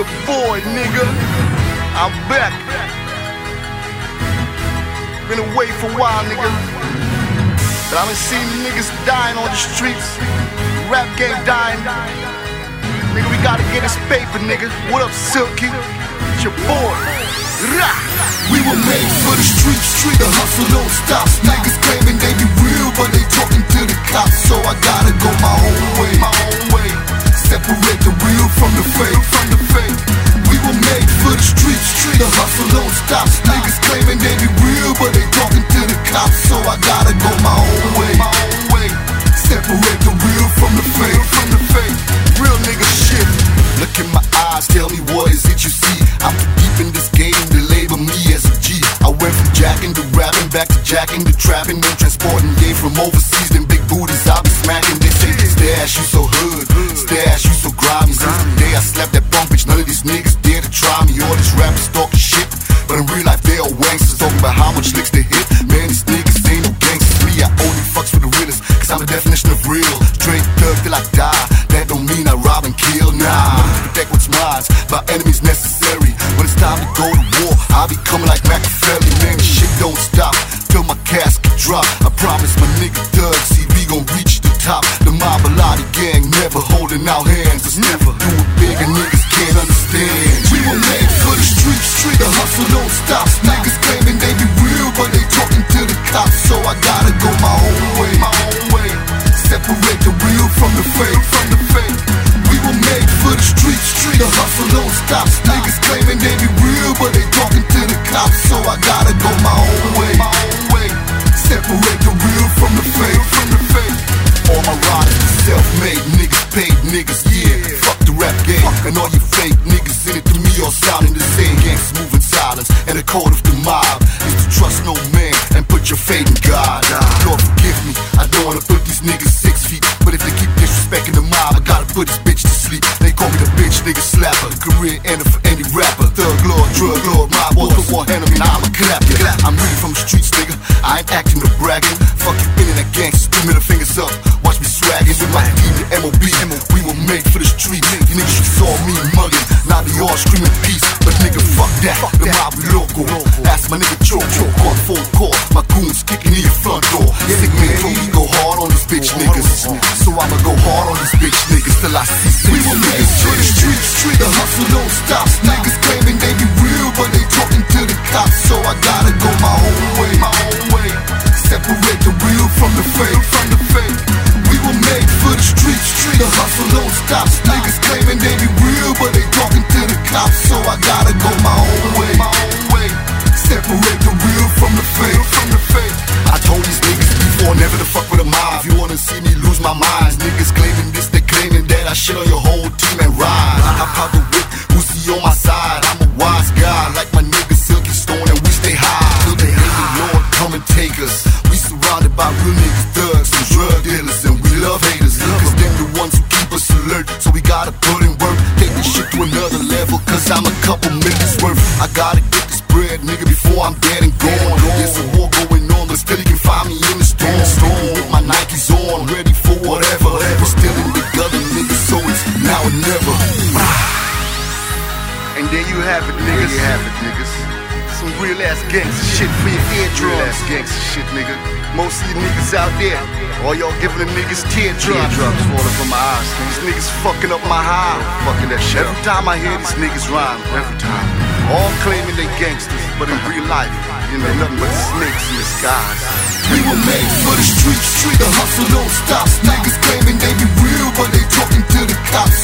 your boy, nigga. I'm back. Been away for a while, nigga. But I've been seeing niggas dying on the streets. Rap game dying. Nigga, we gotta get this paper, nigga. What up, Silky? It's your boy. Rah! We were made for the street, street. The hustle don't stop. Niggas claiming they be real, but they talking to the cops. So I gotta go my own way. My own way. I gotta go my own way. My own way. Separate the real from the fake, from the fake. Real nigga shit. Look in my eyes, tell me what is it you see? I'm deep in this game, they label me as a G. I went from jacking to rapping, back to jacking to trapping, then transporting game from overseas. Then big booties I be smacking. They say, Stash, you so hood, Stash, you so grimy. Since the day I slapped that punk bitch, none of these niggas dare to try me. All these rappers talking shit, but in real life they all wanksters. Talking about how much licks they hit. Man, these niggas. Me, I only fucks with the realest, cause I'm the definition of real. Straight thug till I die. That don't mean I rob and kill, nah. Protect what's mine, my enemies necessary. When it's time to go to war, I'll be coming like Machiavelli. Man, shit don't stop till my casket drop. I promise my nigga Doug, we gon' reach the top. The Mabalati gang never holding out hands. It's never do it big and niggas can't understand. We were made for the street, street. The hustle don't stop. So I gotta go my own way. My own way. Separate the real from the fake, from the fake. All my riders self-made niggas, paid niggas, yeah. Fuck the rap game, and all you fake niggas in it to me all sounding the same. Gangs moving silence, and the code of the mob is to trust no man and put your faith in God. Lord forgive me, I don't wanna put these niggas six feet, but if they keep disrespecting the mob, I gotta put this bitch to sleep. They call me the bitch nigga slapper, career ender for any rapper. Thug lord, drug lord, mob boss, put hand on me, now I'ma clap ya. I'm really from the streets, nigga. I ain't acting or bragging. Fuck you, internet gangsters, two middle fingers up. Watch me swagging with my team, the MOB. We were made for the street. You niggas you saw me mugging. Now they all screaming peace. But nigga, fuck that. The mob we local. Ask my nigga Choco. On phone call. My goons kicking in your front door. Sick man told me go hard on these bitch niggas. So I'ma go hard on these bitch niggas till I see six. We were made for the street, street. The hustle don't stop. Niggas claiming they be real, but they talking to the cops. So I gotta go my own way. My own way. Separate the real from the fake, from the fake. We were made for the street, street. The hustle don't stop. Niggas claiming they be real, but they talking to the cops. So I gotta go my own way. My own way. Separate the real from the fake, from the fake. I told these niggas before never to fuck with a mob. If you wanna see me lose my mind, niggas claiming this, they claiming that. I shit on your whole team and ride. I pop the whip, Uzi on my side. I'm we gotta put in work, take this shit to another level. Cause I'm a couple millions worth. I gotta get this bread, nigga, before I'm dead and gone. There's a war going on, but still you can find me in the storm. Storm with my Nikes on, ready for whatever. We're still in the gutter, nigga, so it's now or never. And there you have it, niggas. There you have it, niggas. Some real ass gangsta shit for your eardrums. Real ass gangster shit, nigga. Most of you niggas out there, all y'all giving the niggas teardrops. Teardrops falling from my eyes. These niggas fucking up my high. Fucking that shit. Every time I hear these niggas rhyme, every time. All claiming they gangsters, but in real life, you know, nothing but snakes in disguise. We were made for the street, street. The hustle don't stop. Niggas claiming they be real, but they talking to the cops.